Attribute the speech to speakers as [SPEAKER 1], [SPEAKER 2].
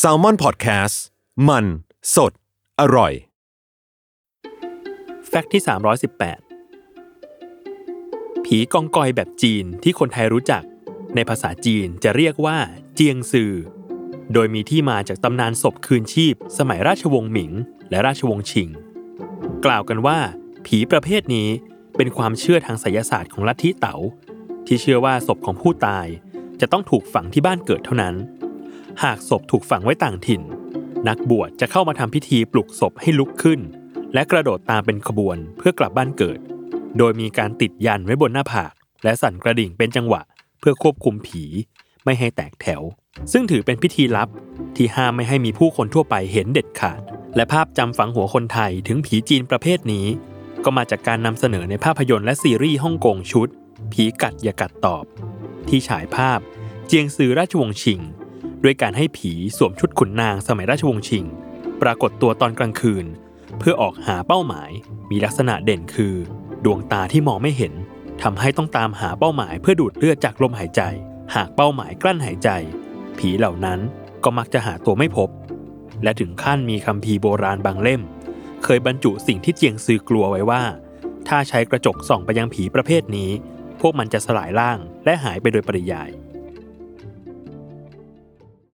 [SPEAKER 1] s a l ม o n PODCAST มัน สด อร่อย
[SPEAKER 2] แฟกต์ที่ 318 ผีกองกอยแบบจีนที่คนไทยรู้จัก ในภาษาจีนจะเรียกว่า เจียงซือ โดยมีที่มาจากตำนานศพคืนชีพ สมัยราชวงศ์หมิง และราชวงศ์ชิง กล่าวกันว่า ผีประเภทนี้เป็นความเชื่อทางไสยศาสตร์ของลัทธิเต๋าที่เชื่อว่าศพของผู้ตายจะต้องถูกฝังที่บ้านเกิดเท่านั้น หากศพถูกฝังไว้ต่างถิ่น นักบวชจะเข้ามาทำพิธีปลุกศพให้ลุกขึ้น และกระโดดตามเป็นขบวนเพื่อกลับบ้านเกิด โดยมีการติดยันไว้บนหน้าผาก และสั่นกระดิ่งเป็นจังหวะ เพื่อควบคุมผีไม่ให้แตกแถว ซึ่งถือเป็นพิธีลับที่ห้ามไม่ให้มีผู้คนทั่วไปเห็นเด็ดขาด และภาพจำฝังหัวคนไทยถึงผีจีนประเภทนี้ ก็มาจากการนำเสนอในภาพยนตร์และซีรีส์ฮ่องกงชุด ผีกัดอย่ากัดตอบ ที่ฉายภาพ เจียงซือราชวงศ์ชิง ด้วยการให้ผีสวมชุดขุนนางสมัยราชวงศ์ชิง ปรากฏตัวตอนกลางคืน เพื่อออกหาเป้าหมาย มีลักษณะเด่นคือ ดวงตาที่มองไม่เห็นทำให้ต้องตามหาเป้าหมายเพื่อดูดเลือดจากลมหายใจ หากเป้าหมายกลั้นหายใจ ผีเหล่านั้นก็มักจะหาตัวไม่พบ และถึงขั้นมีคัมภีร์โบราณบางเล่ม เคยบรรจุสิ่งที่เจียงซือกลัวไว้ว่า ถ้าใช้กระจกส่องไปยังผีประเภทนี้ พวกมันจะสลายร่างและหายไปโดยปริยาย